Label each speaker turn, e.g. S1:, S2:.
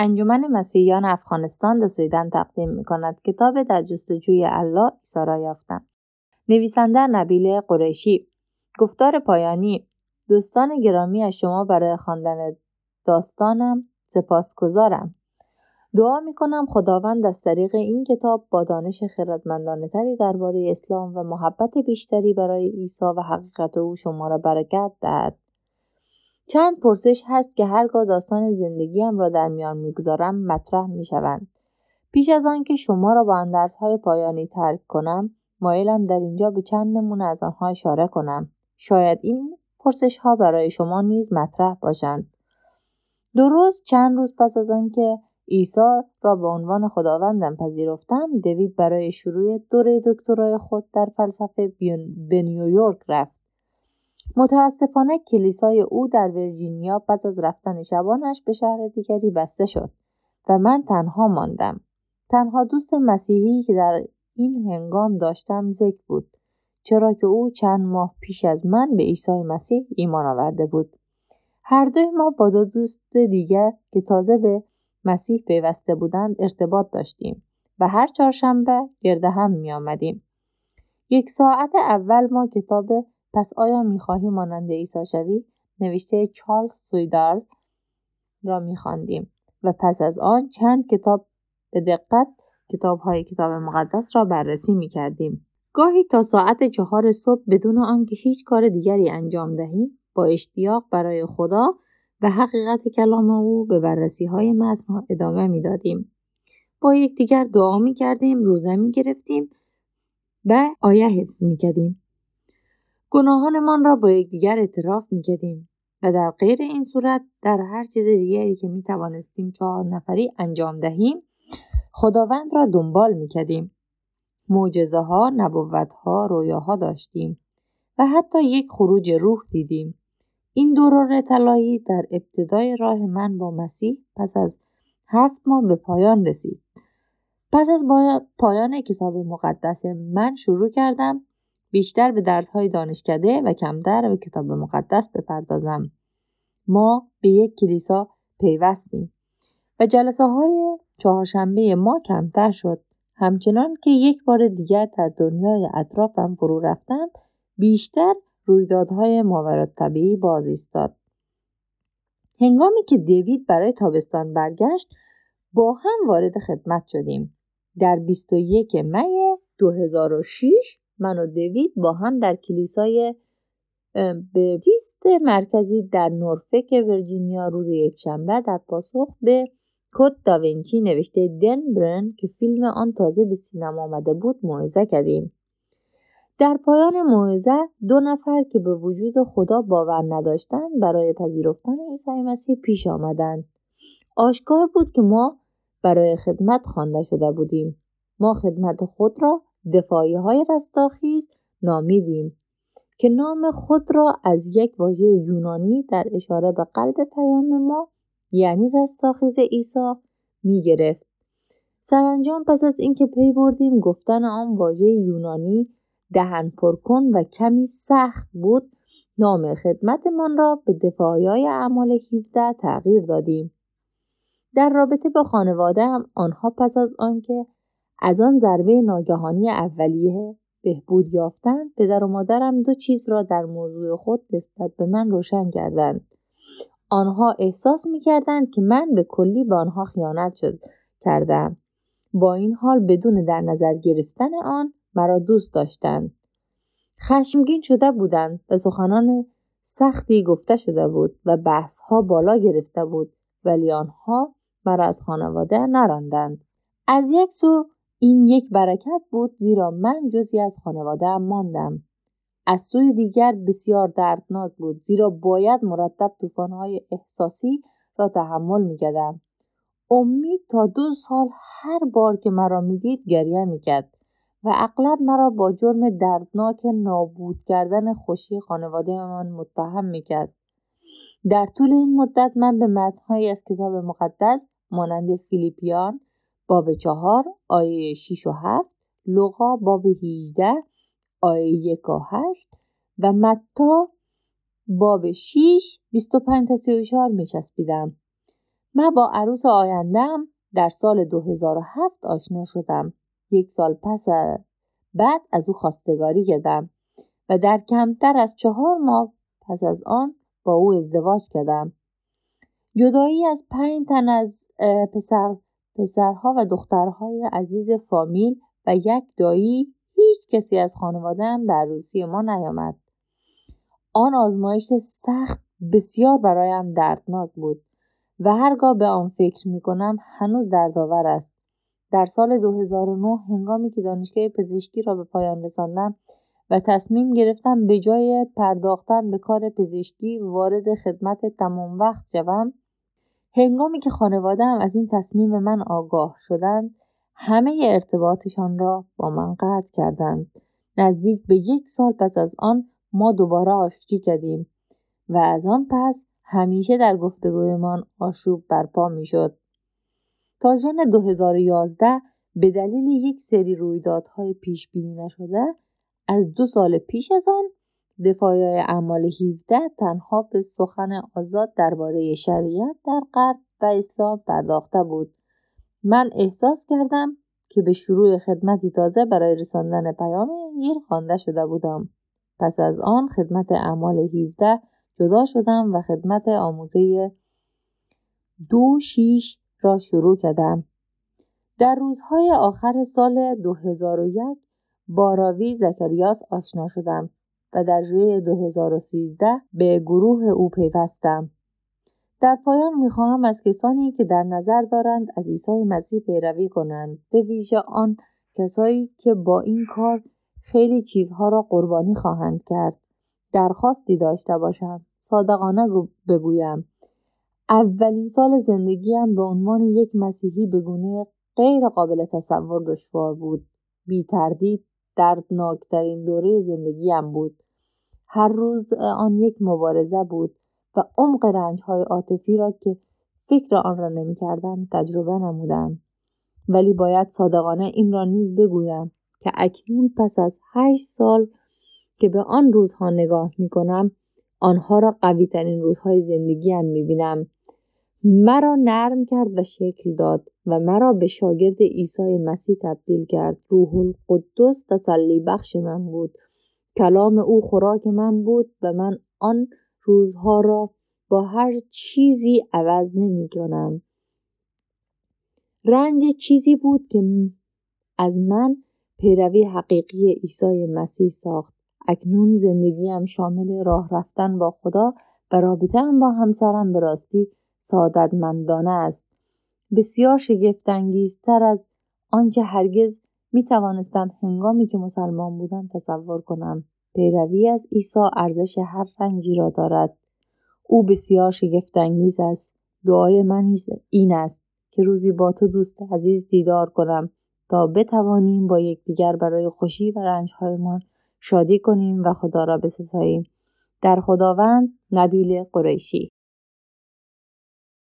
S1: انجمن مسیحیان افغانستان در سویدن تقدیم می کند کتاب در جستجوی الله عیسی را یافتم. نویسنده نبیله قریشی. گفتار پایانی. دوستان گرامی از شما برای خواندن داستانم سپاسگزارم. دعا می کنم خداوند از طریق این کتاب با دانش خردمندانه تری درباره اسلام و محبت بیشتری برای عیسی و حقیقت او شما را برکت دهد. چند پرسش هست که هرگاه داستان زندگیم را در میان می‌گذارم مطرح می‌شوند. پیش از آنکه شما را با اندرزهای پایانی ترک کنم مایلم در اینجا به چند نمونه از آنها اشاره کنم. شاید این پرسش ها برای شما نیز مطرح باشند. درست چند روز پس از آنکه عیسی را به عنوان خداوندم پذیرفتم دوید برای شروع دوره دکترای خود در فلسفه به نیویورک رفت. متاسفانه کلیسای او در ویرجینیا پس از رفتن شبانش به شهر دیگری بسته شد و من تنها ماندم تنها دوست مسیحی که در این هنگام داشتم زک بود چرا که او چند ماه پیش از من به عیسی مسیح ایمان آورده بود هر دوی ما با دو دوست دیگر که تازه به مسیح پیوسته بودند ارتباط داشتیم و هر چهارشنبه گرد هم می آمدیم. یک ساعت اول ما کتاب پس آیا می‌خواهی مانند عیسی شوی نوشته چارلز سویدال را میخواندیم و پس از آن چند کتاب به دقت کتاب های کتاب مقدس را بررسی می کردیم. گاهی تا ساعت چهار صبح بدون آنکه هیچ کار دیگری انجام دهیم با اشتیاق برای خدا و حقیقت کلام او به بررسی های متن ادامه می دادیم. با یکدیگر دعا می کردیم، روزه می گرفتیم و آیه حفظ می کردیم. گناهانمان را با یکدیگر اعتراف می‌کردیم و در غیر این صورت در هر چیز دیگری که می توانستیم چهار نفری انجام دهیم خداوند را دنبال می کردیم. معجزه ها، نبوت ها، رویاها داشتیم و حتی یک خروج روح دیدیم. این دوران طلایی در ابتدای راه من با مسیح پس از هفت ماه به پایان رسید. پس از پایان کتاب مقدس من شروع کردم بیشتر به درسهای دانشکده و کمتر به کتاب مقدس بپردازم. ما به یک کلیسا پیوستیم و جلسه های چهارشنبه ما کمتر شد. همچنان که یک بار دیگر در دنیای اطرافم فرو رفتم بیشتر رویدادهای ماورد طبیعی باز ایستاد. هنگامی که دیوید برای تابستان برگشت با هم وارد خدمت شدیم. در 21 می 2006 من و دیوید با هم در کلیسای بپتیست مرکزی در نورفک ویرجینیا روز یکشنبه در پاسخ به کد داوینچی نوشته دن برن که فیلم آن تازه به سینما آمده بود موعظه کردیم. در پایان موعظه دو نفر که به وجود خدا باور نداشتند برای پذیرفتن عیسی مسیح پیش آمدند. آشکار بود که ما برای خدمت خوانده شده بودیم. ما خدمت خود را دفاعی های رستاخیز نامیدیم که نام خود را از یک واژه یونانی در اشاره به قلب پیام ما یعنی رستاخیز عیسی می گرفت. سرانجام پس از اینکه پی بردیم گفتن آن واژه یونانی دهن پرکن و کمی سخت بود نام خدمتمان را به دفاعی اعمال 17 تغییر دادیم. در رابطه با خانواده هم آنها پس از آنکه از آن ضربه ناگهانی اولیه بهبود یافتند پدر و مادرم دو چیز را در موضوع خود نسبت به من روشن کردند. آنها احساس می کردند که من به کلی به آنها خیانت شد کردم. با این حال بدون در نظر گرفتن آن مرا دوست داشتند. خشمگین شده بودند و سخنان سختی گفته شده بود و بحث ها بالا گرفته بود ولی آنها مرا از خانواده نراندند. از یک سو این یک برکت بود زیرا من جزی از خانواده ماندم. از سوی دیگر بسیار دردناک بود زیرا باید مرتب طوفانهای احساسی را تحمل می‌کردم. امید تا دو سال هر بار که مرا می‌دید گریه می‌کرد و اغلب مرا با جرم دردناک نابود کردن خوشی خانواده من متهم می‌کرد. در طول این مدت من به متنهایی از کتاب مقدس مانند فیلیپیان، باب چهار آیه 6 و 7 لغا باب 18 آیه 1 و 8 و متا باب 6 25 تا 34 می چسبیدم. من با عروس آیندهم در سال 2007 آشنا شدم یک سال پس بعد از او خواستگاری کردم و در کمتر از چهار ماه پس از آن با او ازدواج کردم جدایی از پنج تن از پسر پسرها و دخترهای عزیز فامیل و یک دایی هیچ کسی از خانوادهام به عروسی ما نیامد. آن آزمایش سخت بسیار برایم دردناک بود و هرگاه به آن فکر می کنم هنوز دردآور است. در سال 2009 هنگامی که دانشگاه پزشکی را به پایان رساندم و تصمیم گرفتم به جای پرداختن به کار پزشکی وارد خدمت تمام وقت شوم هنگامی که خانوادهام از این تصمیم من آگاه شدند همه ارتباطشان را با من قطع کردند. نزدیک به یک سال پس از آن ما دوباره آشتی کردیم و از آن پس همیشه در گفتگویمان آشوب برپا می‌شد. تا ژن 2011 به دلیل یک سری رویدادهای پیش بینی نشده از دو سال پیش از آن دفاعی اعمال 17 تنها به سخن آزاد درباره شریعت در غرب و اسلام پرداخته بود. من احساس کردم که به شروع خدمتی تازه برای رساندن پیام انجیل خوانده شده بودم. پس از آن خدمت اعمال 17 جدا شدم و خدمت آموزه دو شیش را شروع کردم. در روزهای آخر سال 2001 با راوی زکریاس آشنا شدم. و در ژوئیه 2013 به گروه او پیوستم. در پایان می‌خواهم از کسانی که در نظر دارند از عیسی مسیح پیروی کنند. به ویژه آن کسایی که با این کار خیلی چیزها را قربانی خواهند کرد. درخواستی داشته باشم. صادقانه بگویم. اولین سال زندگیم به عنوان یک مسیحی به گونه غیر قابل تصور دشوار بود. بی تردید دردناکترین دوره زندگیم بود. هر روز آن یک مبارزه بود و عمق های عاطفی را که فکر آن را نمی کردم تجربه نمودم. ولی باید صادقانه این را نیز بگویم که اکنون پس از هشت سال که به آن روزها نگاه می کنم آنها را قوی ترین روزهای زندگیم می بینم مرا نرم کرد و شکل داد و مرا به شاگرد عیسی مسیح تبدیل کرد روح القدس تسلی بخش من بود کلام او خوراک من بود و من آن روزها را با هر چیزی عوض نمی کنم. رنج چیزی بود که از من پیروی حقیقی عیسی مسیح ساخت. اکنون زندگیم شامل راه رفتن با خدا و رابطه با همسرم به راستی سعادتمندانه است. بسیار شگفتانگیزتر از آنچه هرگز می توانستم هنگامی که مسلمان بودم تصور کنم. پیروی از عیسی ارزش هر رنگی را دارد او بسیار شگفتانگیز است دعای من این است که روزی با تو دوست عزیز دیدار کنم تا بتوانیم با یکدیگر برای خوشی و رنجهایمان شادی کنیم و خدا را بستاییم در خداوند نبیل قریشی